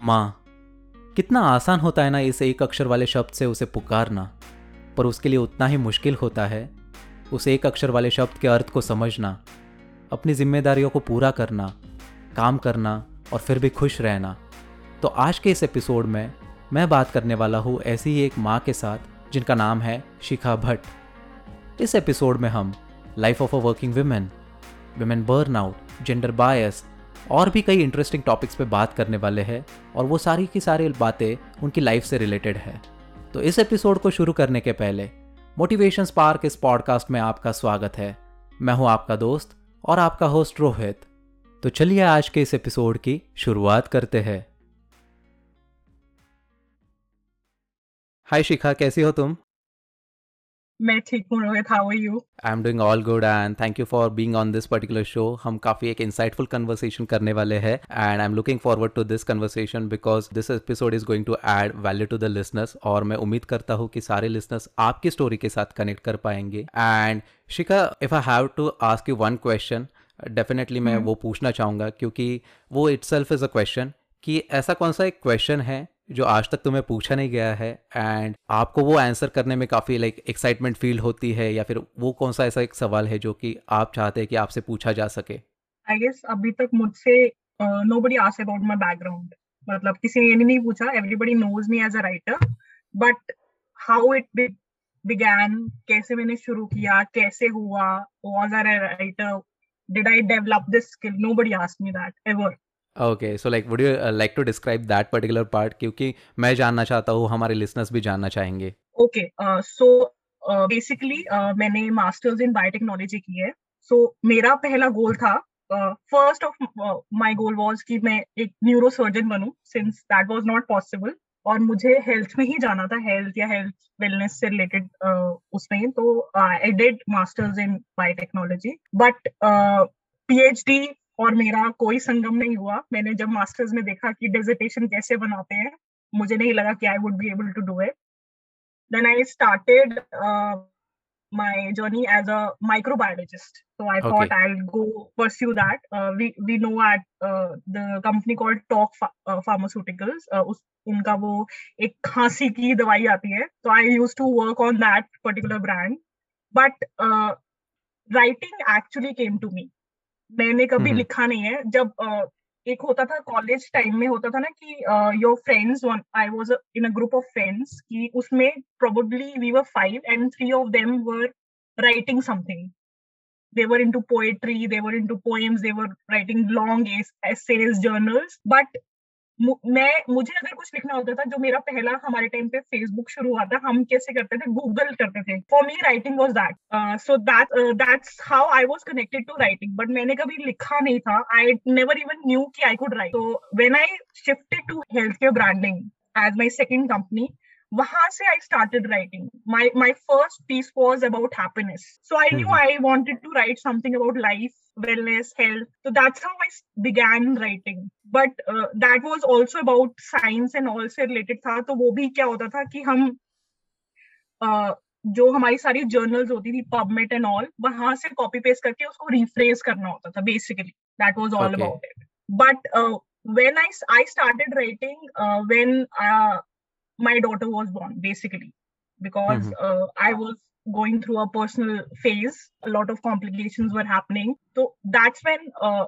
माँ, कितना आसान होता है ना इस एक अक्षर वाले शब्द से उसे पुकारना, पर उसके लिए उतना ही मुश्किल होता है उस एक अक्षर वाले शब्द के अर्थ को समझना, अपनी जिम्मेदारियों को पूरा करना, काम करना और फिर भी खुश रहना। तो आज के इस एपिसोड में मैं बात करने वाला हूँ ऐसी ही एक माँ के साथ, जिनका नाम है शिखा भट्ट। इस एपिसोड में हम life of a working women women burn out gender bias और भी कई इंटरेस्टिंग टॉपिक्स पे बात करने वाले हैं और वो सारी की सारी बातें उनकी लाइफ से रिलेटेड है। तो इस एपिसोड को शुरू करने के पहले मोटिवेशन स्पार्क इस पॉडकास्ट में आपका स्वागत है। मैं हूँ आपका दोस्त और आपका होस्ट रोहित। तो चलिए आज के इस एपिसोड की शुरुआत करते हैं। हाय शिखा, कैसी हो तुम? मैं ठीक हूँ Rohit how are you I am doing all good and thank you for being on this particular show हम काफ़ी एक इंसाइटफुल कन्वर्सेशन करने वाले हैं and I am looking forward to this conversation because this episode is going to add value to the listeners और मैं उम्मीद करता हूँ कि सारे लिसनर्स आपकी स्टोरी के साथ कनेक्ट कर पाएँगे. And Shikha if I have to ask you one question definitely मैं hmm. वो पूछना चाहूँगा क्योंकि वो itself is a question कि ऐसा कौन सा एक क्वेश्चन है जो आज तक तुम्हें पूछा नहीं गया है एंड आपको वो आंसर करने में काफ़ी लाइक एक्साइटमेंट फील होती है, या फिर वो कौन सा ऐसा एक सवाल है जो कि आप चाहते हैं कि आपसे पूछा जा सके? आई गेस अभी तक मुझसे nobody ask about my background मतलब किसी ने नहीं पूछा everybody knows me as a writer but how it began कैसे मैंने शुरू किया, कैसे हुआ was a writer did I develop this skill nobody ask me that ever okay so like would you like to describe that particular part क्योंकि मैं जानना चाहता हूँ हमारे लिसनर्स भी जानना चाहेंगे। ओके सो बेसिकली मैंने मास्टर्स इन बायोटेक्नोलॉजी की है। सो so, मेरा पहला गोल था first of my goal was कि मैं एक neuro surgeon बनूं since that was not possible और मुझे हेल्थ में ही जाना था हेल्थ या हेल्थ वेलनेस से रिलेटेड uh, उसमें। तो I did masters in biotechnology but PhD और मेरा कोई संगम नहीं हुआ मैंने जब मास्टर्स में देखा कि डेजिटेशन कैसे बनाते हैं मुझे नहीं लगा कि I would be able to do it then I started my journey as a microbiologist. So I okay. thought I'll go pursue that. Uh, we we know at uh, the company called Talk Ph- uh, Pharmaceuticals. Uh, उस उनका वो एक खांसी की दवाई आती है. So I used to work on that particular brand. But uh, writing actually came to me. मैंने कभी लिखा नहीं है। जब एक होता था कॉलेज टाइम में होता था ना कि your friends I was in a group of friends कि उसमें probably we were five and three of them were writing something they were into poetry they were into poems they were writing long essays journals but मैं मुझे अगर कुछ लिखना होता था, जो मेरा पहला हमारे टाइम पे फेसबुक शुरू हुआ था, हम कैसे करते थे? गूगल करते थे। For me writing was that so that that's how I was connected to writing but मैंने कभी लिखा नहीं था. आई नेवर इवन न्यू की आई कुड राइट तो when I shifted to health care branding as my second company वहाँ से I started writing my my first piece was about happiness so I knew I wanted to write something about life wellness, health. So that's how I began writing. But uh, that was also about science and all से related था. तो वो भी क्या होता था कि हम uh, जो हमारी सारी जर्नल्स होती थी पबमेट एंड ऑल वहाँ से कॉपी पेस्ट करके उसको रिफ्रेज करना होता था basically that was all about it but when I I started writing uh, when uh, my daughter was born, basically, because mm-hmm. uh, I was going through a personal phase. A lot of complications were happening. So that's when uh,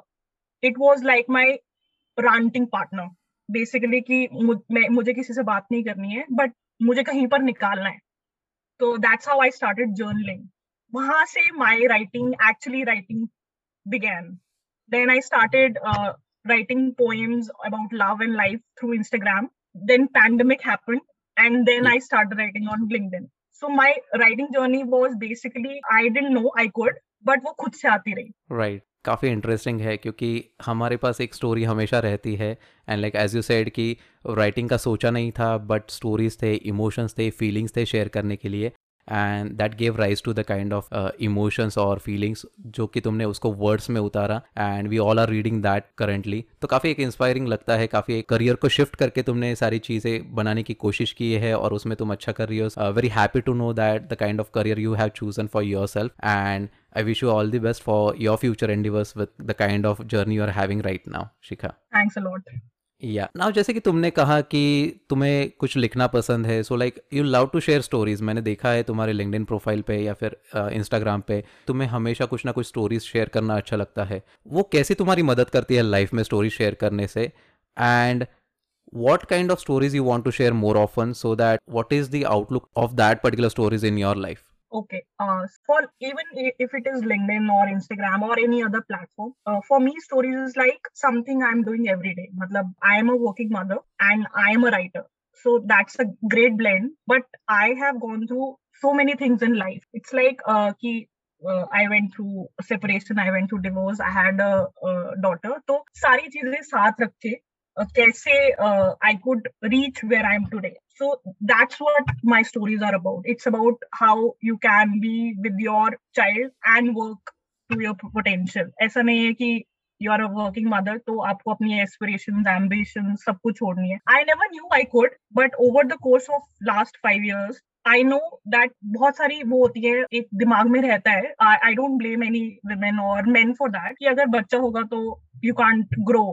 it was like my ranting partner. Basically कि मुझे किसी से बात नहीं करनी है but मुझे कहीं पर निकालना है तो that's how I started journaling वहाँ से my writing actually writing began then I started writing poems about love and life through Instagram. Then pandemic happened, and then I started writing on LinkedIn. so my writing journey was basically i didn't know i could but वो खुद से आती रही right right. काफ़ी interesting है क्योंकि हमारे पास एक स्टोरी हमेशा रहती है and like as you said कि राइटिंग का सोचा नहीं था बट स्टोरीज थे इमोशंस थे फीलिंग्स थे शेयर करने के लिए and that gave rise to the kind of emotions और फीलिंग्स जो कि तुमने उसको वर्ड्स में उतारा and we all are reading that currently तो काफ़ी एक इंस्पायरिंग लगता है काफ़ी एक करियर को शिफ्ट करके तुमने सारी चीज़ें बनाने की कोशिश की है और उसमें तुम अच्छा कर रही हो very happy to know that the kind of career you have chosen for yourself and I wish you all the best for your future endeavors with the kind of journey you are having right now, Shikha. Thanks a lot. या now जैसे कि तुमने कहा कि तुम्हें कुछ लिखना पसंद है so like you love to share stories मैंने देखा है तुम्हारे लिंक्डइन प्रोफ़ाइल पे या फिर इंस्टाग्राम uh, पे तुम्हें हमेशा कुछ ना कुछ स्टोरीज शेयर करना अच्छा लगता है। वो कैसे तुम्हारी मदद करती है लाइफ में स्टोरी शेयर करने से? And what kind of stories you want to share more often so that what is the outlook of that particular stories in your life? Okay. Uh, for even if it is LinkedIn or Instagram or any other platform, uh, for me, stories is like something I'm doing every day. Matlab, I am a working mother and I am a writer. So that's a great blend. But I have gone through so many things in life. It's like uh, ki, uh, I went through separation, I went through divorce, I had a, a daughter. So सारी चीजें साथ रख के कैसे I could reach where I am today so, that's what my stories are about. It's about how you can be with your child and work to your potential. ऐसा नहीं है कि you are a working mother तो आपको अपनी aspiration ambition सब कुछ छोड़नी है. I never knew I could but over the course of last five years I know that बहुत सारी वो होती है, एक दिमाग में रहता है. I don't blame any women और मेन फॉर दैट कि अगर बच्चा होगा तो you can't grow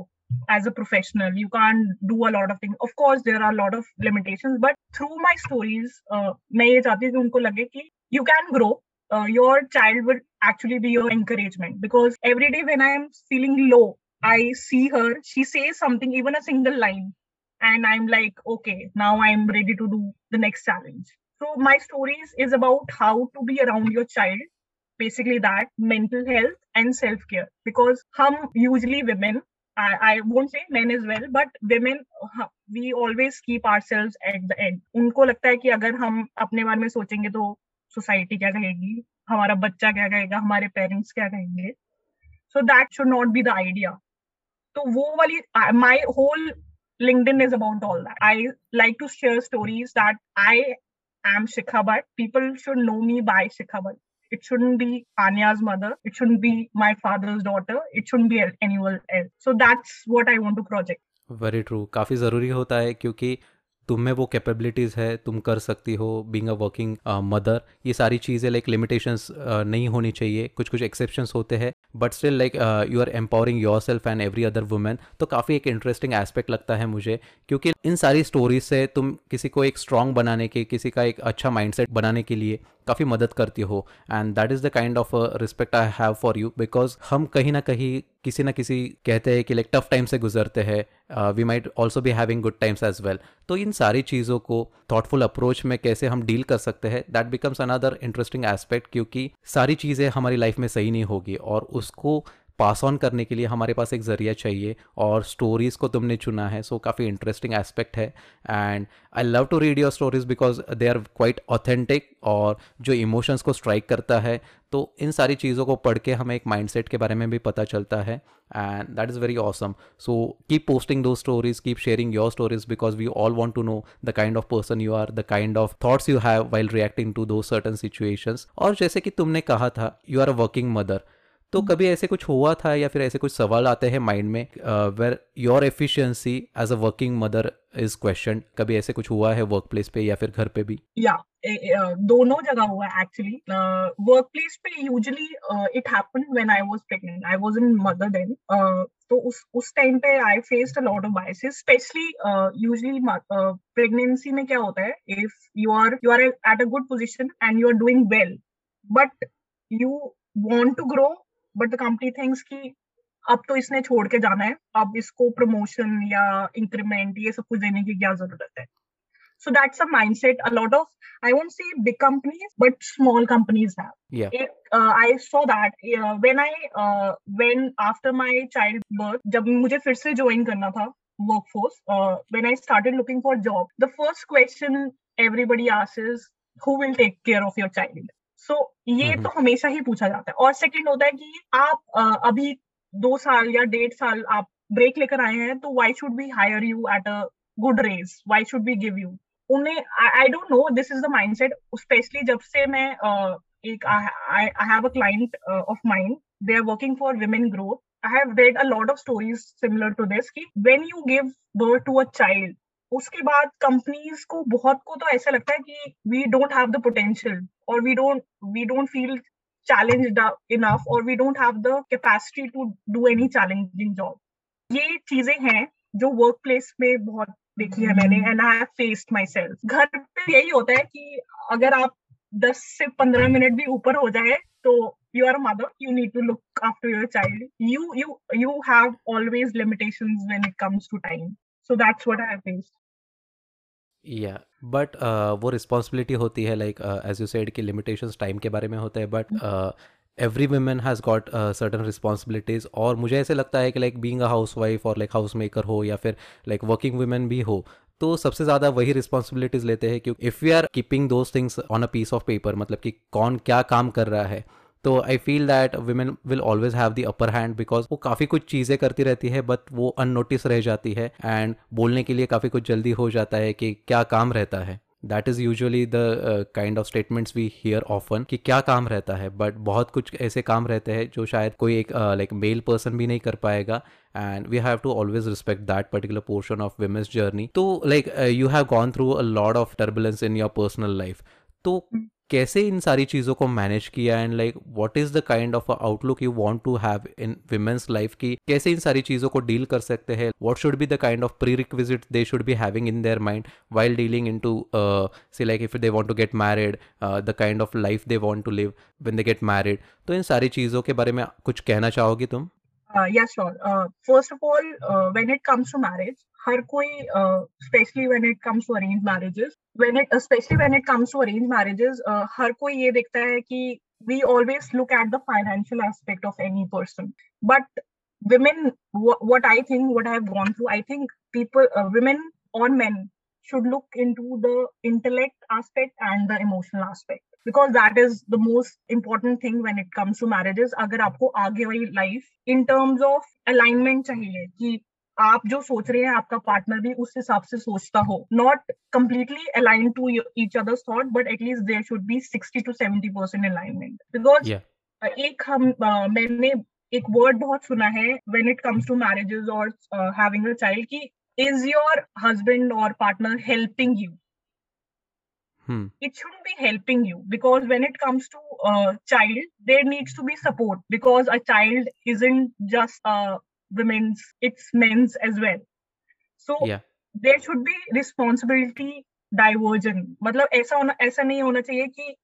as a professional you can't do a lot of things. Of course there are a lot of limitations but through my stories uh, main ye chahti thi you can grow. Uh, your child would actually be your encouragement because every day when i am feeling low i see her she says something even a single line and i'm like okay now i'm ready to do the next challenge. So my stories is about how to be around your child basically that mental health and self care because hum usually women I, I won't say men as well, but women we always keep ourselves at the end. उनको लगता है कि अगर हम अपने बारे में सोचेंगे तो सोसाइटी क्या कहेगी? हमारा बच्चा क्या कहेगा? हमारे पेरेंट्स क्या कहेंगे? So that should not be the idea तो वो वाली my whole LinkedIn is about all that I like to share stories that I I am Shikha but people should know me by Shikha but It shouldn't be Anya's mother. It shouldn't be my father's daughter. It shouldn't be anyone else. So that's what I want to project. Very true काफ़ी ज़रूरी होता है क्योंकि तुम में वो capabilities है, तुम कर सकती हो बींग अ वर्किंग मदर ये सारी चीज़ें लाइक लिमिटेशंस नहीं होनी चाहिए। कुछ कुछ एक्सेप्शंस होते हैं but still like you are empowering yourself and every other women तो काफ़ी एक इंटरेस्टिंग एस्पेक्ट लगता है मुझे, क्योंकि इन सारी स्टोरीज से तुम किसी को एक स्ट्रांग बनाने के, किसी का एक अच्छा माइंडसेट बनाने के लिए काफ़ी मदद करती हो। And that is the kind of respect I have for you because हम कहीं ना कहीं किसी ना किसी कहते हैं कि लाइक टफ टाइम से गुजरते हैं वी माइट ऑल्सो भी having good times as well तो इन सारी चीज़ों को थॉटफुल अप्रोच में कैसे हम डील कर सकते हैं that becomes another interesting aspect क्योंकि सारी चीज़ें हमारी लाइफ में सही नहीं होगी और उसको पास ऑन करने के लिए हमारे पास एक ज़रिया चाहिए और स्टोरीज़ को तुमने चुना है सो so, काफ़ी इंटरेस्टिंग एस्पेक्ट है। And I love to read your stories because they are quite authentic और जो इमोशंस को स्ट्राइक करता है तो इन सारी चीज़ों को पढ़ के हमें एक माइंडसेट के बारे में भी पता चलता है। And that is very awesome so keep posting those stories keep sharing your stories because we all want to know the kind of person you are the kind of thoughts you have while reacting to those certain situations और जैसे कि तुमने कहा था you are a working mother तो कभी ऐसे कुछ हुआ था या फिर ऐसे कुछ सवाल आते हैं माइंड में where your efficiency as a working mother is question कभी ऐसे कुछ हुआ है वर्क प्लेस पे या फिर घर पे भी? या दोनों जगह हुआ एक्चुअली वर्क प्लेस पे usually it happened when I was pregnant I was in mother then तो उस उस टाइम पे I faced a lot of biases specially usually pregnancy में क्या होता है? If you are you are at a good position and you are doing well but you want to grow but the company things की अब तो इसने छोड़ के जाना है। अब इसको प्रमोशन या इंक्रीमेंट ये सब कुछ देने की क्या ज़रूरत है? So that's a mindset a lot of I won't see big company but small companies have I saw that when I when after my child birth जब मुझे फिर से ज्वाइन करना था work force when I started looking for job the first question everybody ask is who take care of your child so so, ये तो हमेशा ही पूछा जाता है। और सेकेंड होता है कि आप अभी दो साल या डेढ़ साल आप ब्रेक लेकर आए हैं तो why should be hire you at a good race why should be give you उन्हें I don't know this is the mindset specially जब से मैं uh, एक I have a client of mind they are working for women growth I have read a lot of stories similar to this कि when you give birth to a child उसके बाद companies को, बहुत को तो ऐसा लगता है कि we don't have the potential और we don't we don't feel challenged enough और we don't have the capacity to do any challenging job ये चीज़ें हैं जो वर्क प्लेस में बहुत देखी है मैंने and I have faced myself घर पे यही होता है कि अगर आप दस से पंद्रह मिनट भी ऊपर हो जाए तो you are mother you need to look after after child child. You you you have always limitations when it comes to that's what i have faced या बट वो रिस्पॉन्सिबिलिटी होती है लाइक एज यू सेड कि limitations time के बारे में होते हैं but every women has got certain responsibilities और मुझे ऐसे लगता है कि like being a house wife और लाइक हाउस मेकर हो या फिर लाइक वर्किंग वुमेन भी हो तो सबसे ज़्यादा वही रिस्पॉन्सिबिलिटीज़ लेते हैं क्योंकि if you are keeping those things on a piece of paper मतलब कि कौन क्या काम कर रहा है तो I feel that women will always have the upper hand because वो काफ़ी कुछ चीज़ें करती रहती है बट वो अननोटिस रह जाती है एंड बोलने के लिए काफ़ी कुछ जल्दी हो जाता है कि क्या काम रहता है। That is usually the kind of statements we hear often कि क्या काम रहता है बट बहुत कुछ ऐसे काम रहते हैं जो शायद कोई एक लाइक मेल पर्सन भी नहीं कर पाएगा and we have to always respect that particular portion of women's journey तो like you have gone through a lot of turbulence in your personal life तो hmm. कैसे इन सारी चीज़ों को मैनेज किया and like what is the kind of outlook you want to have in women's life की कैसे इन सारी चीज़ों को डील कर सकते हैं? What should be the kind of prerequisite they should be having in their mind while dealing in to say like if they want to get married the kind of life they want to live when they get married तो इन सारी चीज़ों के बारे में कुछ कहना चाहोगी तुम? Uh, yeah, sure. Uh, first of all, uh, when it comes to marriage, हर कोई when it comes to arranged marriages, when it especially when it comes to arranged marriages, uh, हर कोई ये देखता है कि we always look at the financial aspect of any person. But women, wh- what I think, what I have gone through, I think people, uh, women or men should look into the intellect aspect and the emotional aspect. Because that is the most important thing when it comes to marriages अगर आपको आगे वाली life in terms of alignment चाहिए कि आप जो सोच रहे हैं आपका पार्टनर भी उस हिसाब से सोचता हो। Not completely align to each others thought but at least there should be sixty to seventy percent alignment because एक हम uh, मैंने एक वर्ड बहुत सुना है when it comes to marriages और हैविंग अ चाइल्ड की is your husband or partner helping you it shouldn't be helping you because when it comes to a child there needs to be support because a child isn't just a women's it's men's as well. So yeah. there should be responsibility divergent. मतलब ऐसा होना ऐसा नहीं होना चाहिए कि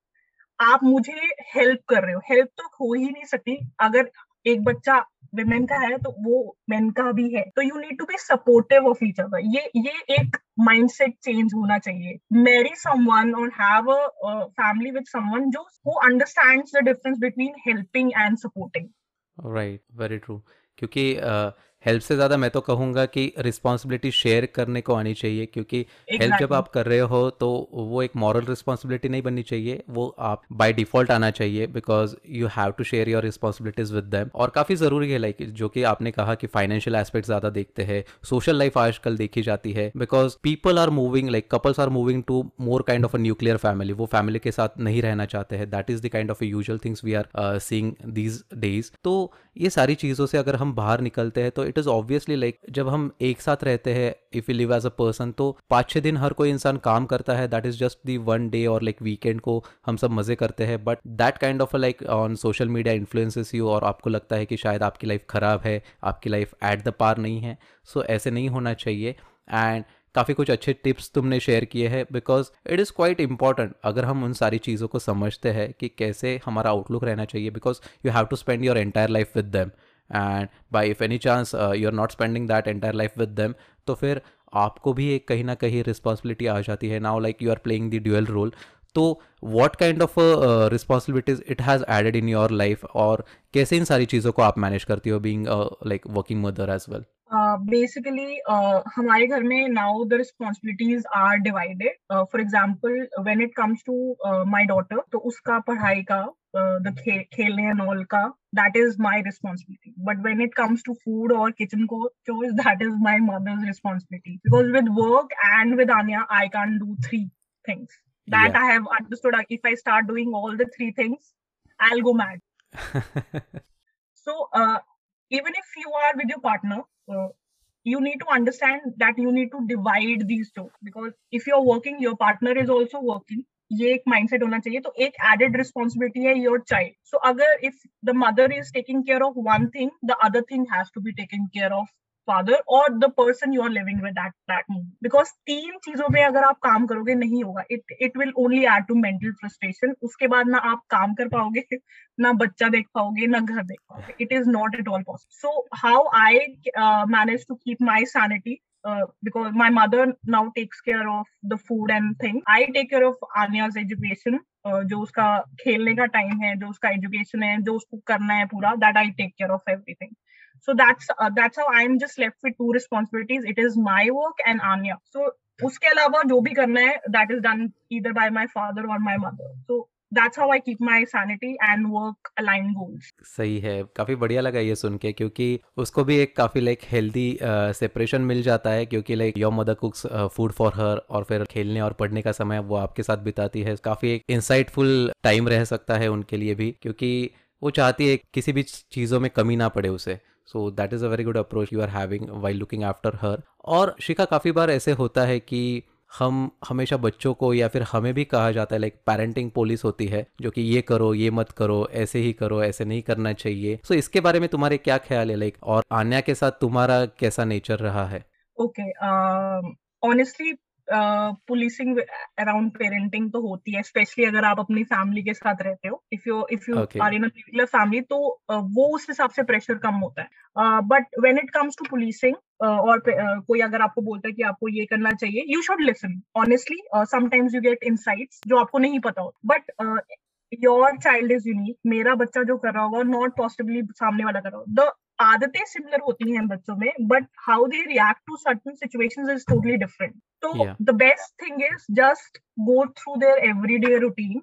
आप मुझे हेल्प कर रहे हो। हेल्प तो हो ही नहीं सकती। अगर एक बच्चा विमेन का है तो वो मेन का भी है। तो you need to be supportive of each other ये ये एक माइंडसेट चेंज होना चाहिए। Marry someone or have a family with someone जो who understands the difference between helping and supporting right very true क्योंकि हेल्प से ज़्यादा मैं तो कहूँगा कि रिस्पॉन्सिबिलिटी शेयर करने को आनी चाहिए क्योंकि exactly. हेल्प जब आप कर रहे हो तो वो एक मॉरल रिस्पॉन्सिबिलिटी नहीं बननी चाहिए वो आप बाय डिफ़ॉल्ट आना चाहिए because you have to share your responsibilities with them और काफ़ी ज़रूरी है लाइक जो कि आपने कहा कि फाइनेंशियल एस्पेक्ट ज़्यादा देखते हैं सोशल लाइफ आजकल देखी जाती है because people are moving like couples are moving to more kind of a nuclear family वो फैमिली के साथ नहीं रहना चाहते हैं that is the kind of usual things we are seeing these days तो ये सारी चीज़ों से अगर हम बाहर निकलते हैं तो इट इज़ ऑब्वियसली लाइक जब हम एक साथ रहते हैं if you live as a person तो पाँच छः दिन हर कोई इंसान काम करता है that is just the one day और लाइक वीकेंड को हम सब मज़े करते हैं but that kind of like on social media influences you और आपको लगता है कि शायद आपकी लाइफ ख़राब है आपकी लाइफ एट द पार नहीं है सो so, ऐसे नहीं होना चाहिए एंड काफ़ी कुछ अच्छे टिप्स तुमने शेयर किए हैं because it is quite important अगर हम उन सारी चीज़ों को समझते हैं कि कैसे हमारा आउटलुक रहना चाहिए because you have to spend your entire life with them and by if any chance you are not spending that entire life with them तो फिर आपको भी एक कहीं ना कहीं रिस्पॉन्सिबिलिटी आ जाती है. Now like you are playing the dual role तो what kind of responsibilities it has added in your life और कैसे इन सारी चीज़ों को आप मैनेज करती हो being like working mother as well basically हमारे घर में now the responsibilities are divided for example when it comes to my daughter तो उसका पढ़ाई का Uh, the khelne and all ka, that is my responsibility. But when it comes to food or kitchen chores, that is my mother's responsibility. Because with work and with Anya, I can't do three things. That yeah. I have understood. If I start doing all the three things, I'll go mad. so uh, even if you are with your partner, uh, you need to understand that you need to divide these two because if you're working, your partner is also working ये एक mindset होना चाहिए तो एक added responsibility है your child so अगर if the mother is taking care of one thing the other thing has to be taken care of father और the person you are living with that because तीन चीज़ों पे अगर आप काम करोगे, नहीं होगा. It it will only add to mental frustration उसके बाद ना आप काम कर पाओगे, ना बच्चा देख पाओगे, ना घर देख पाओगे. It is not at all possible so how I manage to keep my sanity uh, because my mother now takes care of the food and things. I take care of Anya's education. Uh, जो उसका खेलने का time है जो उसका education है जो उसको करना है पूरा that I take care of everything so that's uh, that's how i'm just left with two responsibilities it is my work and anya so उसके अलावा जो भी करना है that is done either by my father or my mother so that's how I keep my sanity and work align goals सही है। काफ़ी बढ़िया लगा ये सुन के, क्योंकि उसको भी एक काफ़ी लाइक हेल्दी सेपरेशन मिल जाता है, क्योंकि like your mother cooks food for her और फिर खेलने और पढ़ने का समय वो आपके साथ बिताती है। काफ़ी एक इंसाइटफुल टाइम रह सकता है उनके लिए भी, क्योंकि वो चाहती है किसी भी चीज़ों में कमी ना पड़े उसे। So that is a very good approach you are having why looking after her और शिखा, काफ़ी बार ऐसे होता है कि हम हमेशा बच्चों को या फिर हमें भी कहा जाता है लाइक पेरेंटिंग पोलिस होती है जो कि ये करो ये मत करो ऐसे ही करो ऐसे नहीं करना चाहिए। सो so, इसके बारे में तुम्हारे क्या ख्याल है लाइक और आन्या के साथ तुम्हारा कैसा नेचर रहा है? Okay okay, honestly policing around parenting तो होती है स्पेशली अगर आप अपनी फैमिली के साथ रहते हो। If you if you are in a family तो uh, वो उस हिसाब से प्रेशर कम होता है। But when it comes to policing और uh, कोई अगर आपको बोलता है कि आपको ये करना चाहिए you should listen honestly sometimes you get insights जो आपको नहीं पता हो but your child is unique मेरा बच्चा जो कर रहा होगा नॉट पॉसिबली सामने वाला कर रहा होगा। द आदतें सिमिलर होती हैं बच्चों में but how they react to certain situations is totally different तो the best thing is just go through their everyday routine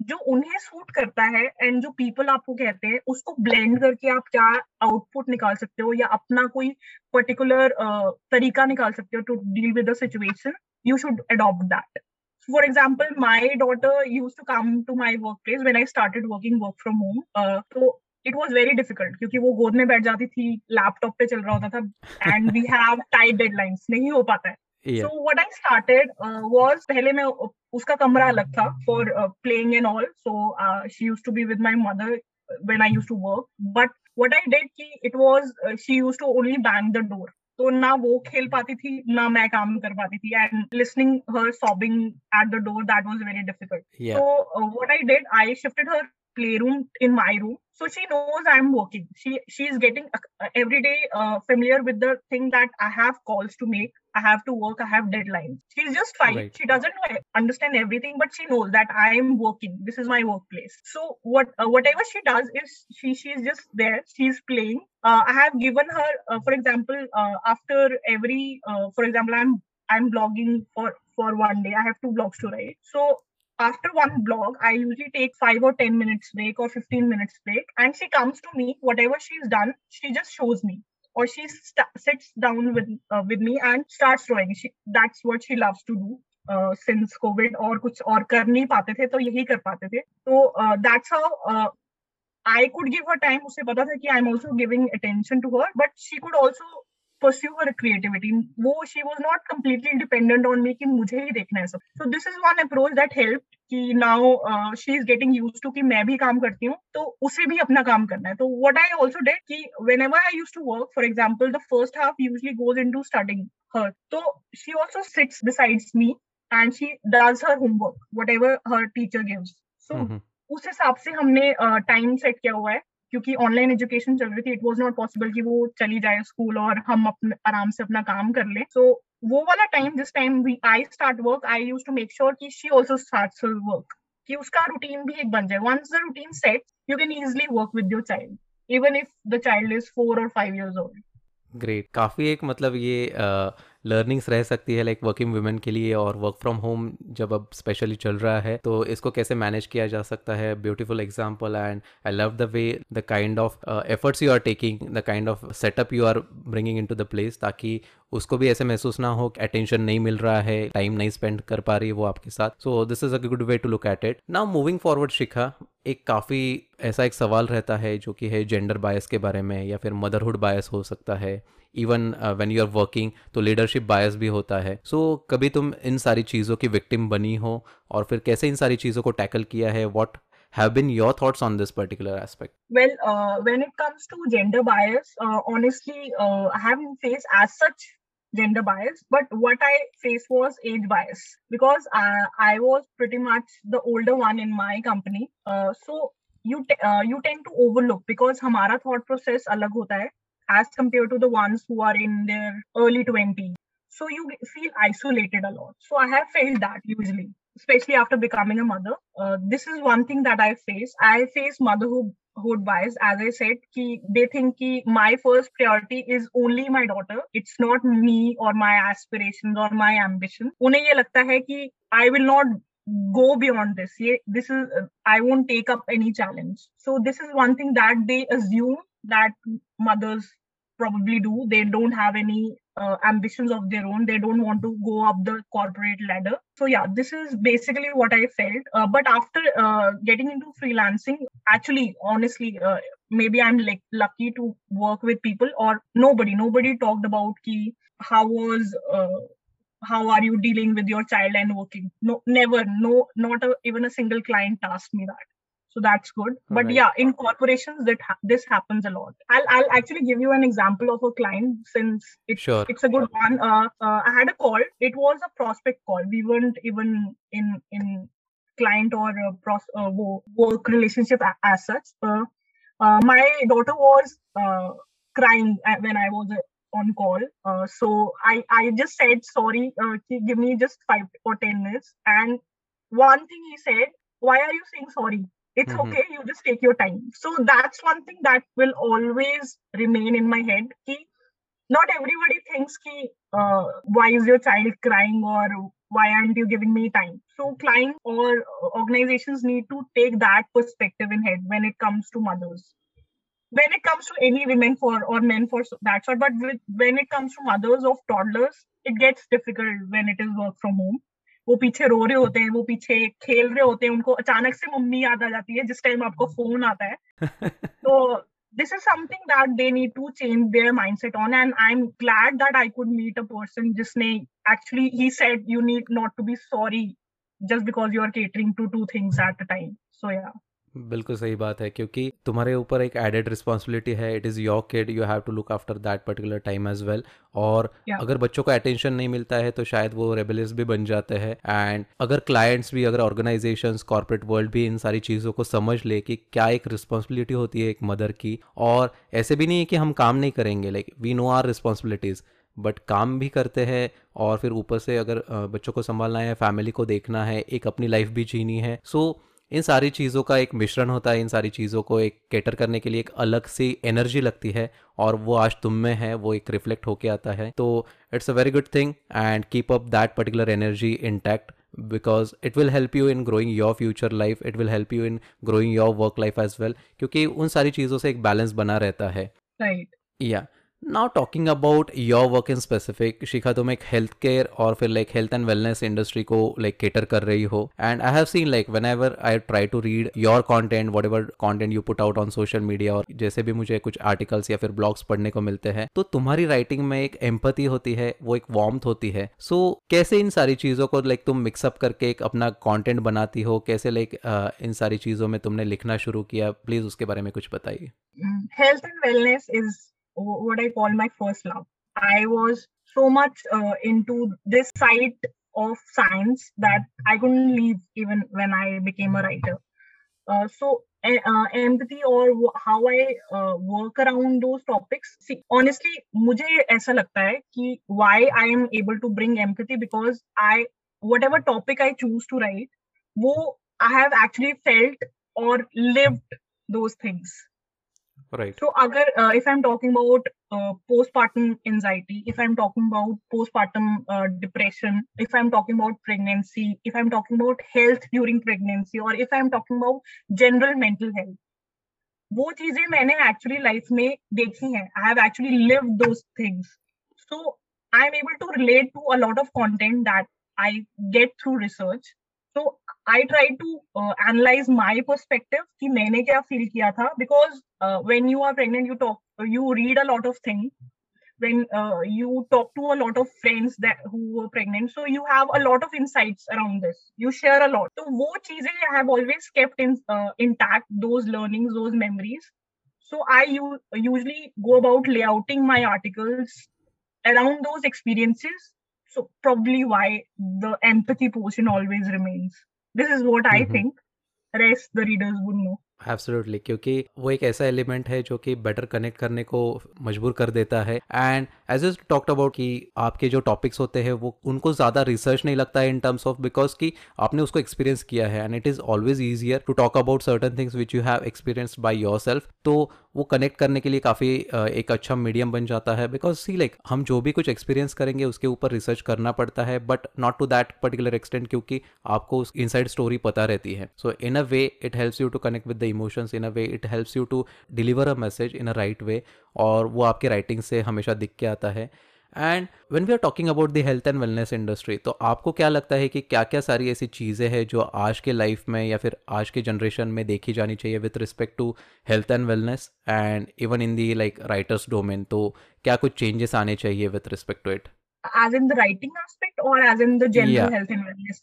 जो उन्हें सूट करता है एंड जो पीपल आपको कहते हैं उसको ब्लेंड करके आप क्या आउटपुट निकाल सकते हो या अपना कोई पर्टिकुलर uh, तरीका निकाल सकते हो to deal with the situation you should adopt that for example my daughter used to come to my workplace when i started working work from home uh, so it was very difficult क्योंकि वो गोद में बैठ जाती थी laptop पे चल रहा होता था and we have tight deadlines नहीं हो पाता है। So what I started was पहले मैं उसका कमरा अलग था for playing and all so she used to be with my mother when I used to work but what I did कि it was she used to only bang the door तो ना वो खेल पाती थी ना मैं काम कर पाती थी and listening her sobbing at the door that was very difficult so what I did I shifted her playroom in my room. So she knows i'm working. She she is getting uh, every day uh, familiar with the thing that i have calls to make i have to work i have deadlines. She's just fine. Right. she doesn't understand everything but she knows that i am working. This is my workplace. So what uh, whatever she does is she she's just there. She's playing. Uh, i have given her uh, for example uh, after every for example i'm i'm blogging for for one day. I have two blogs to write. So after one blog, I usually take five or 10 minutes break or 15 minutes break. And she comes to me, whatever she's done, she just shows me. Or she st- sits down with uh, with me and starts drawing. She, that's what she loves to do. Uh, since COVID और कुछ और कर नहीं पाते थे तो यही कर पाते थे तो that's how I could give her time उसे पता था कि I am also giving attention to her but she could also pursue her creativity वो she was not completely dependent on me कि मुझे ही देखना है सब so this is one approach that helped कि now uh, she is getting used to कि मैं भी काम करती हूँ तो उसे भी अपना काम करना है तो what I also did कि whenever I used to work for example the first half usually goes into studying her so she also sits besides me and she does her homework whatever her teacher gives so mm-hmm. उस हिसाब से हमने time uh, set किया हुआ है क्योंकि online education चल रही थी इट वॉज़ नॉट पॉसिबल कि वो चली जाए स्कूल और हम अपने आराम से अपना काम कर लें। सो so, वो वाला टाइम जिस time we I start work I use to make sure कि शी ऑल्सो स्टार्ट वर्क कि उसका रूटीन भी एक बन जाए। Once the routine set you can easily work with your child even if the child is four or five years old great काफ़ी एक मतलब ये लर्निंग्स रह सकती है लाइक वर्किंग वुमेन के लिए और वर्क फ्रॉम होम जब अब स्पेशली चल रहा है तो इसको कैसे मैनेज किया जा सकता है? Beautiful example and I love the way the kind of efforts you are taking the kind of setup you are bringing in to the place ताकि उसको भी ऐसे महसूस ना हो कि अटेंशन नहीं मिल रहा है टाइम नहीं स्पेंड कर पा रही है वो आपके साथ। So this is a good way to look at it now moving forward Shikha एक काफ़ी ऐसा एक सवाल रहता है जो कि है जेंडर बायस के बारे में या फिर मदरहुड बायस हो सकता है। Even when you are working तो लीडरशिप बायस भी होता है सो so, कभी तुम इन सारी चीज़ों की विक्टिम बनी हो और फिर कैसे इन सारी चीज़ों को टैकल किया है what have been your thoughts on this particular aspect well uh, when it comes to gender bias uh, honestly uh, i haven't faced as such gender bias but what i faced was age bias because uh, i was pretty much the older one in my company uh, so you t- uh, you tend to overlook because hamara thought process alag hota hai as compared to the ones who are in their early 20s. So you feel isolated a lot. So I have felt that usually, especially after becoming a mother. Uh, this is one thing that I face. I face motherhood hood bias as i said ki, they think ki my first priority is only my daughter it's not me or my aspirations or my ambition ye lagta hai ki i will not go beyond this. This is I won't take up any challenge. So this is one thing that they assume that mothers probably do. They don't have any uh, ambitions of their own. They don't want to go up the corporate ladder. So yeah this is basically what i felt. Uh, but after uh, getting into freelancing actually honestly uh, maybe i'm like lucky to work with people or nobody. Nobody talked about key how was uh, how are you dealing with your child and working? No never. No not a, even a single client asked me that so that's good. But right. yeah in corporations that ha- this happens a lot. I'll i'll actually give you an example of a client since it's sure. it's a good one. Uh, uh, i had a call. It was a prospect call. We weren't even in in client or pros- uh, work relationship as such. Uh, uh, my daughter was uh, crying when i was on call. So i i just said sorry give me just 5 or 10 minutes. And one thing he said why are you saying sorry it's mm-hmm. okay you just take your time. So that's one thing that will always remain in my head ki not everybody thinks ki uh, why is your child crying or why aren't you giving me time? So client or organizations need to take that perspective in head when it comes to mothers. When it comes to any women for or men for that sort but with, when it comes to mothers of toddlers it gets difficult when it is work from home वो पीछे रो रहे होते हैं वो पीछे खेल रहे होते हैं उनको अचानक से मम्मी याद आ जाती है जिस टाइम आपको फ़ोन आता है। तो this is something that they need to change their mind set on and I am glad that I could meet a person जिसने actually he said you need not to be sorry just because you are catering to two things at a time so या बिल्कुल सही बात है क्योंकि तुम्हारे ऊपर एक एडेड रिस्पॉन्सिबिलिटी है it is your kid you have to look after that particular time as well और yeah. अगर बच्चों को अटेंशन नहीं मिलता है तो शायद वो रेबलियस भी बन जाते हैं। एंड अगर क्लाइंट्स भी अगर ऑर्गेनाइजेशन कॉर्पोरेट वर्ल्ड भी इन सारी चीज़ों को समझ ले कि क्या एक रिस्पॉन्सिबिलिटी होती है एक मदर की और ऐसे भी नहीं है कि हम काम नहीं करेंगे like we know our responsibilities but काम भी करते हैं और फिर ऊपर से अगर बच्चों को संभालना है फैमिली को देखना है एक अपनी लाइफ भी जीनी है। सो so, इन सारी चीज़ों का एक मिश्रण होता है इन सारी चीज़ों को एक कैटर करने के लिए एक अलग सी एनर्जी लगती है और वो आज तुम में है वो एक रिफ्लेक्ट होके आता है। तो it's a very good thing and keep up that particular energy intact because it will help you in growing your future life it will help you in growing your work life as well क्योंकि उन सारी चीज़ों से एक balance बना रहता है। Right या yeah. Now talking about your work in specific Shikha तुम एक हेल्थ केयर और फिर like health and wellness industry को लाइक केटर कर रही हो. And I have seen like whenever I try to read your content whatever content you put out on social media और जैसे भी मुझे कुछ आर्टिकल्स या फिर ब्लॉग्स पढ़ने को मिलते हैं तो तुम्हारी राइटिंग में एक एम्पति होती है वो एक वार्म होती है. सो so, कैसे इन सारी चीज़ों को लाइक तुम मिक्सअप करके एक अपना कॉन्टेंट बनाती हो? कैसे लाइक इन सारी चीज़ों में तुमने लिखना शुरू किया? प्लीज़ उसके बारे में कुछ बताइए. Health and wellness is what I call my first love. I was so much uh, into this side of science that I couldn't leave even when I became a writer. Uh, so uh, empathy or how I uh, work around those topics. See, honestly, मुझे ऐसा लगता है कि why I am able to bring empathy because I whatever topic I choose to write, वो I have actually felt or lived those things. Right. So, agar, uh, if I'm talking about uh, postpartum anxiety, if I'm talking about postpartum uh, depression, if I'm talking about pregnancy, if I'm talking about health during pregnancy, or if I'm talking about general mental health, वो चीज़ें मैंने actually life में देखी हैं I have actually live those things so I am able to relate to a lot of content that I get through research तो I try to analyse my perspective कि मैंने क्या फील किया था because when you are pregnant you talk you read a lot of thing when uh, you talk to a lot of friends that who were pregnant so you have a lot of insights around this you share a lot so wo cheeze i have always kept in uh, intact those learnings those memories so i u- usually go about layouting my articles around those experiences so probably why the empathy portion always remains This is what i Mhm. think. Rest the readers would know. Absolutely क्योंकि वो एक ऐसा element है जो कि better connect करने को मजबूर कर देता है। And as is talked about कि आपके जो टॉपिक्स होते हैं वो उनको ज़्यादा रिसर्च नहीं लगता है इन टर्म्स ऑफ़ बिकॉज़ कि आपने उसको एक्सपीरियंस किया है। And it is always easier to talk about certain things which you have experience by yourself तो वो कनेक्ट करने के लिए काफ़ी एक अच्छा मीडियम बन जाता है। बिकॉज़ सी लाइक हम जो भी कुछ एक्सपीरियंस करेंगे, उसके ऊपर रिसर्च करना पड़ता है but not to that particular extent क्योंकि आपको उस इनसाइड स्टोरी पता रहती है। So in a way it helps you to connect with the emotions in a way it helps you to deliver a message in a right way और वो आपके writing से हमेशा दिख के आता है। And when we are talking about the health and wellness industry तो आपको क्या लगता है कि क्या क्या सारी ऐसी चीज़ें हैं जो आज के लाइफ में या फिर आज के जनरेशन में देखी जानी चाहिए with respect to health and wellness and even in the like writers domain तो क्या कुछ चेंजेस आने चाहिए with respect to it as in the writing aspect or as in the general Yeah. health and wellness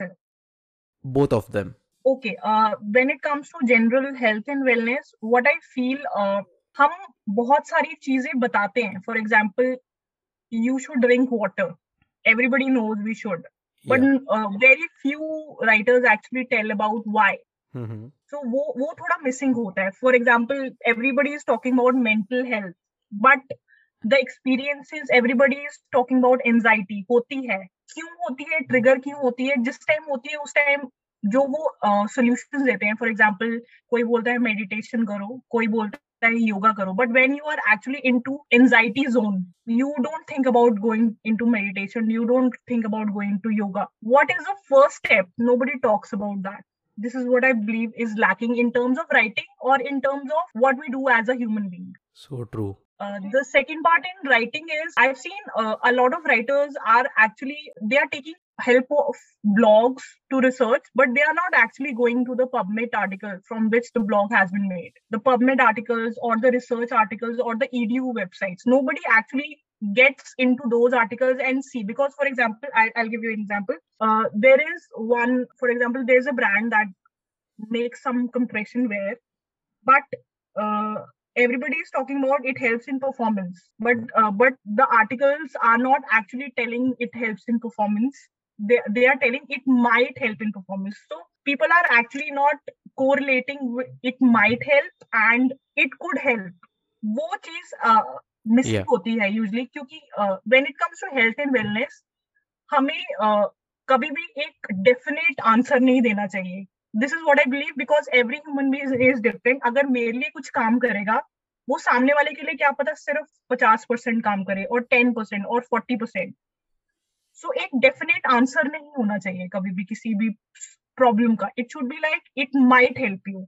both of them okay uh, when it comes to general health and wellness what i feel uh, हम बहुत सारी चीज़ें बताते हैं। For example you should drink water everybody knows we should but very few writers actually tell about why so वो वो थोड़ा missing होता है for example everybody is talking about mental health but the experiences everybody is talking about anxiety होती है क्यों होती है ट्रिगर क्यों होती है जिस टाइम होती है उस टाइम जो वो सोल्यूशन देते हैं फॉर एग्जाम्पल कोई बोलता है मेडिटेशन करो कोई बोलता yoga karo. But when you are actually into anxiety zone, you don't think about going into meditation. You don't think about going to yoga. What is the first step? Nobody talks about that. This is what I believe is lacking in terms of writing or in terms of what we do as a human being. So true. Uh, the second part in writing is i've seen uh, a lot of writers are actually they are taking help of blogs to research, but they are not actually going to the PubMed article from which the blog has been made. The PubMed articles or the research articles or the edu websites. Nobody actually gets into those articles and see because for example I, i'll give you an example uh, there is one for example there's a brand that makes some compression wear but uh, everybody is talking about it helps in performance but uh, but the articles are not actually telling it helps in performance they, they are telling it might help in performance. So people are actually not correlating with it might help and it could help. वो चीज़ missing Yeah. होती है usually क्योंकि when it comes to health and wellness हमें uh, कभी भी एक definite answer नहीं देना चाहिए। This is what I believe because every human being is different अगर मेरे लिए कुछ काम करेगा वो सामने वाले के लिए क्या पता सिर्फ़ पचास परसेंट काम करे और टेन परसेंट और फोर्टी परसेंट सो एक डेफिनेट आंसर नहीं होना चाहिए कभी भी किसी भी प्रॉब्लम का. It should be like it might help you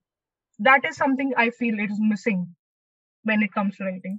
that is something I feel it is missing when it comes to writing.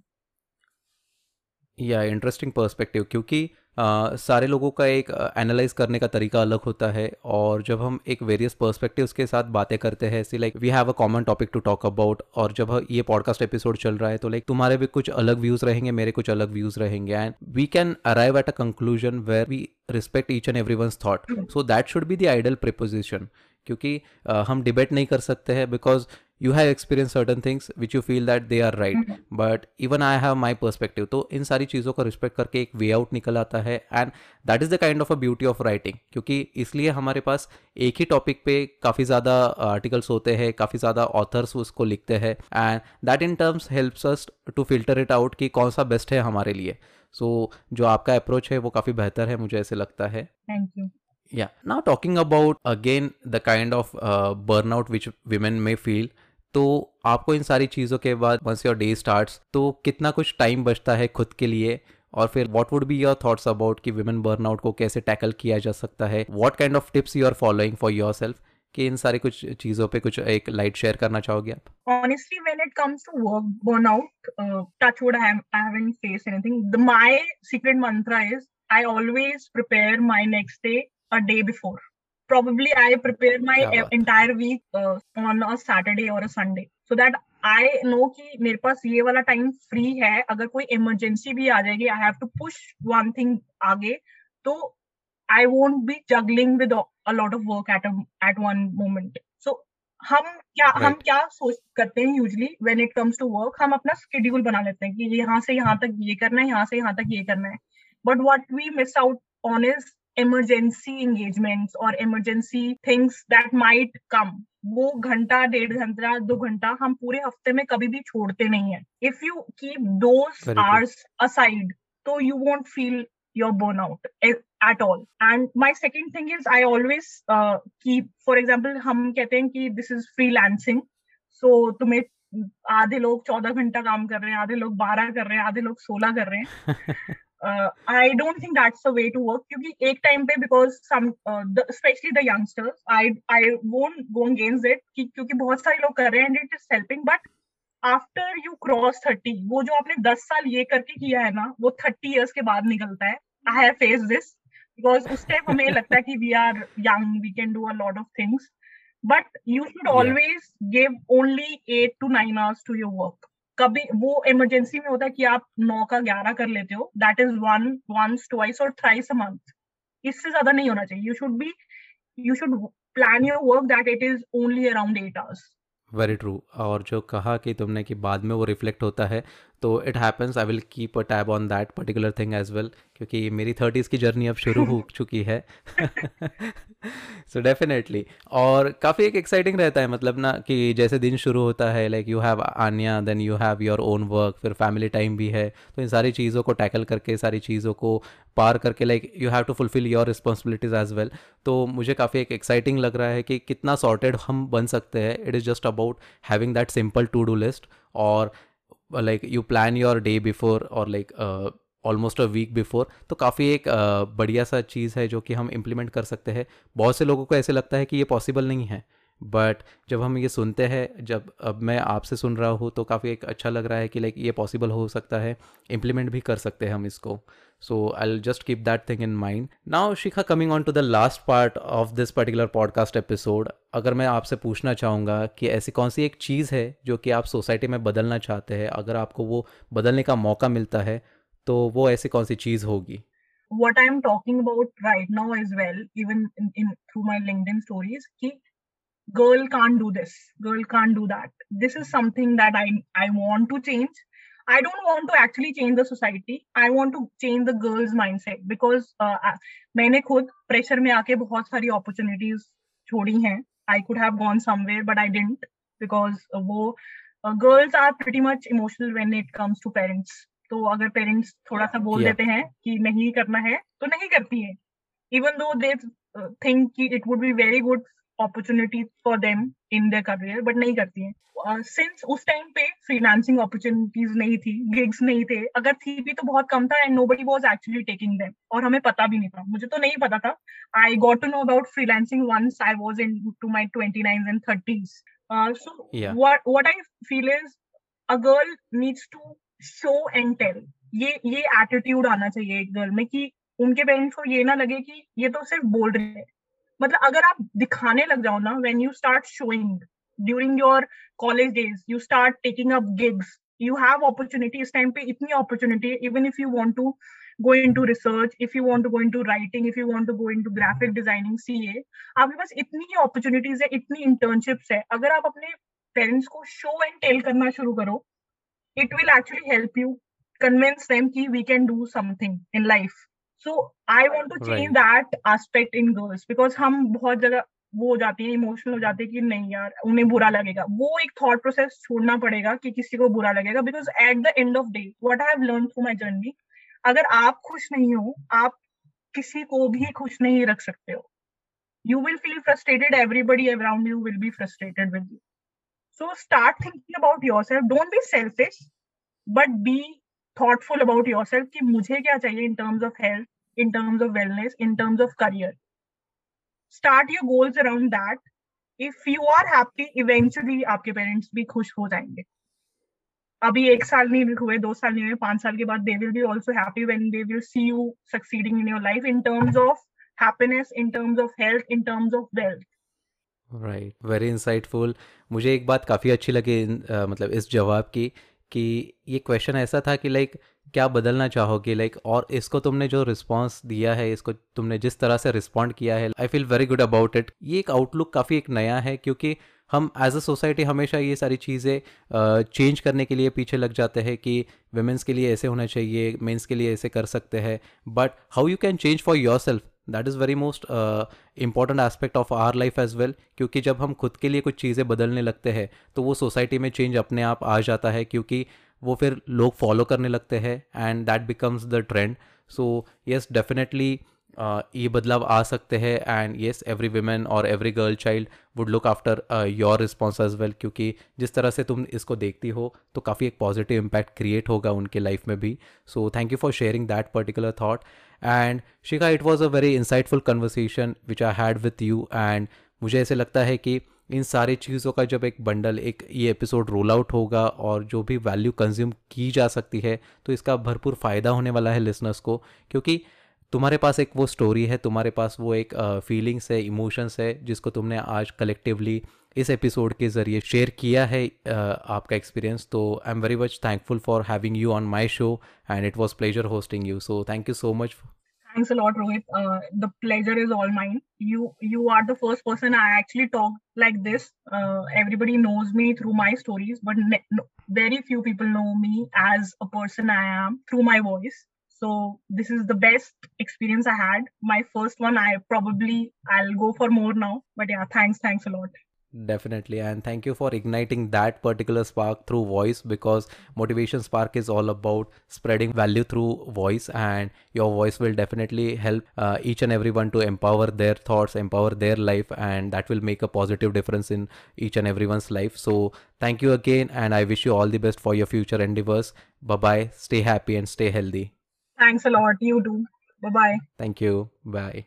या इंटरेस्टिंग पर्सपेक्टिव क्योंकि अ, सारे लोगों का एक एनालाइज करने का तरीका अलग होता है और जब हम एक वेरियस पर्सपेक्टिव्स के साथ बातें करते हैं ऐसी like we have a common topic to talk about और जब ये पॉडकास्ट एपिसोड चल रहा है तो लाइक तुम्हारे भी कुछ अलग व्यूज़ रहेंगे मेरे कुछ अलग व्यूज़ रहेंगे and we can arrive at a conclusion where we respect each and every one's thought so that should be the ideal proposition क्योंकि हम डिबेट नहीं कर सकते हैं because you have experience certain things which you feel that they are right but even I have my perspective तो इन सारी चीज़ों का रिस्पेक्ट करके एक वे आउट निकल आता है. And that is the kind of a beauty of writing क्योंकि इसलिए हमारे पास एक ही टॉपिक पे काफ़ी ज़्यादा आर्टिकल्स होते हैं काफ़ी ज़्यादा ऑथर्स उसको लिखते हैं. And that in terms helps us to filter it out कि कौन सा बेस्ट है हमारे लिए. सो so, जो आपका अप्रोच है वो काफ़ी बेहतर है मुझे ऐसे लगता है. Thank you Yeah. Now talking about again the kind of uh, burnout which women may feel. तो आपको इन सारी चीज़ों के बाद वंस योर डे स्टार्ट तो कितना कुछ टाइम बचता है खुद के लिए? और फिर what would be your thoughts about कि वुमेन बर्नआउट को कैसे टैकल किया जा सकता है? What kind of tips you are following for yourself कि इन सारी कुछ चीज़ों पे कुछ एक लाइट शेयर करना चाहोगे आप? Honestly when it comes to work burnout touch wood I I have in face anything the my secret mantra is I always prepare my next day a day before probably i prepare my e- entire week uh, on a saturday or a sunday. So that I know कि मेरे पास ये वाला time free है। अगर कोई emergency भी आ जाएगी I have to push one thing आगे तो I won't be juggling with a lot of work at at one moment so हम क्या right. हम क्या सोच करते हैं usually when it comes to work हम अपना स्केड्यूल बना लेते हैं कि यहाँ से यहाँ तक ये करना है यहाँ से यहाँ तक ये करना है। But what we miss out on is emergency engagements और emergency things that might come वो घंटा डेढ़ घंटा दो घंटा हम पूरे हफ़्ते में कभी भी छोड़ते नहीं है। If you keep those hours aside तो you won't feel your burnout at all. And my second thing is i always uh, keep for example हम कहते हैं कि this is freelancing. So तुम्हें आधे लोग चौदह घंटा काम कर रहे हैं आधे लोग बारह कर रहे हैं आधे लोग सोलह कर रहे हैं। I don't think that's a way to work क्योंकि एक टाइम पे because some specially the youngsters I I won't go against it क्योंकि बहुत सारे लोग कर रहे हैं and it is helping but after you cross thirty वो जो आपने दस साल ये करके किया है ना वो थर्टी इयर्स के बाद निकलता है। I have face this because उस टाइम हमें लगता है कि we are young we can do a lot of things but you should always give only eight to nine hours to your work कभी वो इमरजेंसी में होता है कि आप नौ का ग्यारह कर लेते हो that is one once twice और थ्राइस अ मंथ इससे ज़्यादा नहीं होना चाहिए। You should be you should plan your work that it is only around eight hours very true और जो कहा कि तुमने कि बाद में वो रिफ्लेक्ट होता है तो it happens I will keep a tab on that particular thing as well क्योंकि मेरी थर्टीज़ की जर्नी अब शुरू हो चुकी है। सो डेफिनेटली और काफ़ी एक एक्साइटिंग रहता है मतलब ना कि जैसे दिन शुरू होता है like you have आनिया then you have your own work फिर फैमिली टाइम भी है तो इन सारी चीज़ों को टैकल करके सारी चीज़ों को पार करके like you have to fulfil your responsibilities as well तो मुझे काफ़ी एक एक्साइटिंग लग रहा है कि कितना सॉर्टेड हम बन सकते हैं। It is just about having that simple to do list और like you plan your day before और like almost a week before तो काफ़ी एक uh, बढ़िया सा चीज़ है जो कि हम इम्प्लीमेंट कर सकते हैं। बहुत से लोगों को ऐसे लगता है कि ये पॉसिबल नहीं है। बट जब हम ये सुनते हैं जब अब मैं आपसे सुन रहा हूँ तो काफ़ी एक अच्छा लग रहा है कि लाइक ये पॉसिबल हो सकता है। इम्प्लीमेंट भी कर सकते हैं हम इसको। So I just keep that thing in mind now Shikha coming on to the last part of this particular podcast episode अगर मैं आपसे पूछना चाहूँगा कि ऐसी कौन सी एक चीज़ है जो कि आप सोसाइटी में बदलना चाहते हैं अगर आपको वो बदलने का मौका मिलता है तो वो ऐसी कौन सी चीज़ होगी? What I'm talking about right now as well, even in, in through my LinkedIn stories, ki girl can't do this, girl can't do that. This is something that I I want to change. I don't want to actually change the society. I want to change the girls' mindset because uh, मैंने खुद pressure में आके बहुत सारी opportunities छोड़ी हैं I could have gone somewhere but I didn't because वो girls are pretty much emotional when it comes to parents तो अगर पेरेंट्स थोड़ा सा बोल yeah. देते हैं कि नहीं करना है तो नहीं करती है इवन दो दे थिंक कि it would be very good opportunity for them in their career but नहीं करती हैं। सिंस uh, उस टाइम पे फ्रीलांसिंग अपॉर्चुनिटीज़ नहीं थी गिग्स नहीं थे अगर थी भी तो बहुत कम था and nobody was actually taking them और हमें पता भी नहीं था। मुझे तो नहीं पता था। I got to know about freelancing once I was in to my 29s and 30s so what what I feel is a girl needs to show and tell ये ये एटीट्यूड आना चाहिए एक गर्ल में कि उनके पेरेंट्स को ये ना लगे कि ये तो सिर्फ़ बोल रहे हैं। मतलब अगर आप दिखाने लग जाओ ना when you start showing during your college days you start taking up gigs you have opportunity इस टाइम पे इतनी opportunity even if you want to go into research if you want to go into writing if you want to go into graphic designing CA आपके पास इतनी opportunities है इतनी internships है अगर आप अपने पेरेंट्स को शो एंड टेल करना शुरू करो it will actually help you convince them कि we can do something in life so I want to change that that in girls because हम बहुत जगह वो हो जाती है इमोशनल हो जाती है कि नहीं यार उन्हें बुरा लगेगा। वो एक थॉट प्रोसेस छोड़ना पड़ेगा कि किसी को बुरा लगेगा because at the end of day what I have learn through my journey अगर आप खुश नहीं हो आप किसी को भी खुश नहीं रख सकते हो। You will feel frustrated everybody around you will be frustrated with you so start thinking about yourself don't be selfish but be thoughtful about yourself कि मुझे क्या चाहिए in terms of health in terms of wellness in terms of career start your goals around that. If you are happy eventually आपके parents भी खुश हो जाएँगे। अभी एक साल नहीं हुए दो साल नहीं हुए पाँच साल के बाद they will be also happy when they will see you succeeding in your life in terms of happiness in terms of health in terms of wealth. Right very insightful मुझे एक बात काफ़ी अच्छी लगी uh, मतलब इस जवाब की। कि ये क्वेश्चन ऐसा था कि लाइक क्या बदलना चाहोगे? लाइक और इसको तुमने जो रिस्पॉन्स दिया है, इसको तुमने जिस तरह से रिस्पॉन्ड किया है I feel very good about it ये एक आउटलुक काफ़ी एक नया है, क्योंकि हम एज अ सोसाइटी हमेशा ये सारी चीज़ें चेंज करने के लिए पीछे लग जाते हैं कि वेमेंस के लिए ऐसे होना चाहिए मेंस के लिए ऐसे कर सकते हैं. But how you can change for yourself that is very most important aspect of our life as well क्योंकि जब हम खुद के लिए कुछ चीज़ें बदलने लगते हैं तो वो सोसाइटी में चेंज अपने आप आ जाता है क्योंकि वो फिर लोग फॉलो करने लगते हैं and that becomes the trend so yes definitely ये बदलाव आ सकते हैं एंड येस एवरी वीमेन और every girl child would look after your response as well क्योंकि जिस तरह से तुम इसको देखती हो तो काफ़ी एक पॉजिटिव इम्पैक्ट क्रिएट होगा उनके लाइफ में भी. So thank you for sharing that particular thought and Shikha it was a very insightful conversation which I had with you and मुझे ऐसे लगता है कि इन सारी चीज़ों का जब एक बंडल एक ये एपिसोड रोल आउट होगा और जो भी वैल्यू कंज्यूम की जा सकती है तो इसका भरपूर फ़ायदा होने वाला है लिसनर्स को। क्योंकि तुम्हारे पास एक वो स्टोरी है, तुम्हारे पास वो एक फीलिंग्स है इमोशंस है, जिसको तुमने आज कलेक्टिवली इस एपिसोड के ज़रिए शेयर किया है uh, आपका एक्सपीरियंस तो I am very much thankful for having you on my show and it was pleasure hosting you so thank you so much. Uh, the pleasure is all mine. You you are the first person I actually talk like this. Uh, everybody knows me through my stories, but ne- no, very few people know me as a person I am through my voice. So this is the best experience I had. My first one. I probably I'll go for more now. But yeah, thanks, thanks a lot. Definitely, and thank you for igniting that particular spark through voice because Motivation Spark is all about spreading value through voice, and your voice will definitely help uh, each and everyone to empower their thoughts, empower their life, and that will make a positive difference in each and everyone's life. So, thank you again, and I wish you all the best for your future endeavors. Bye bye, stay happy, and stay healthy. Thanks a lot. You too. Bye bye. Thank you. Bye.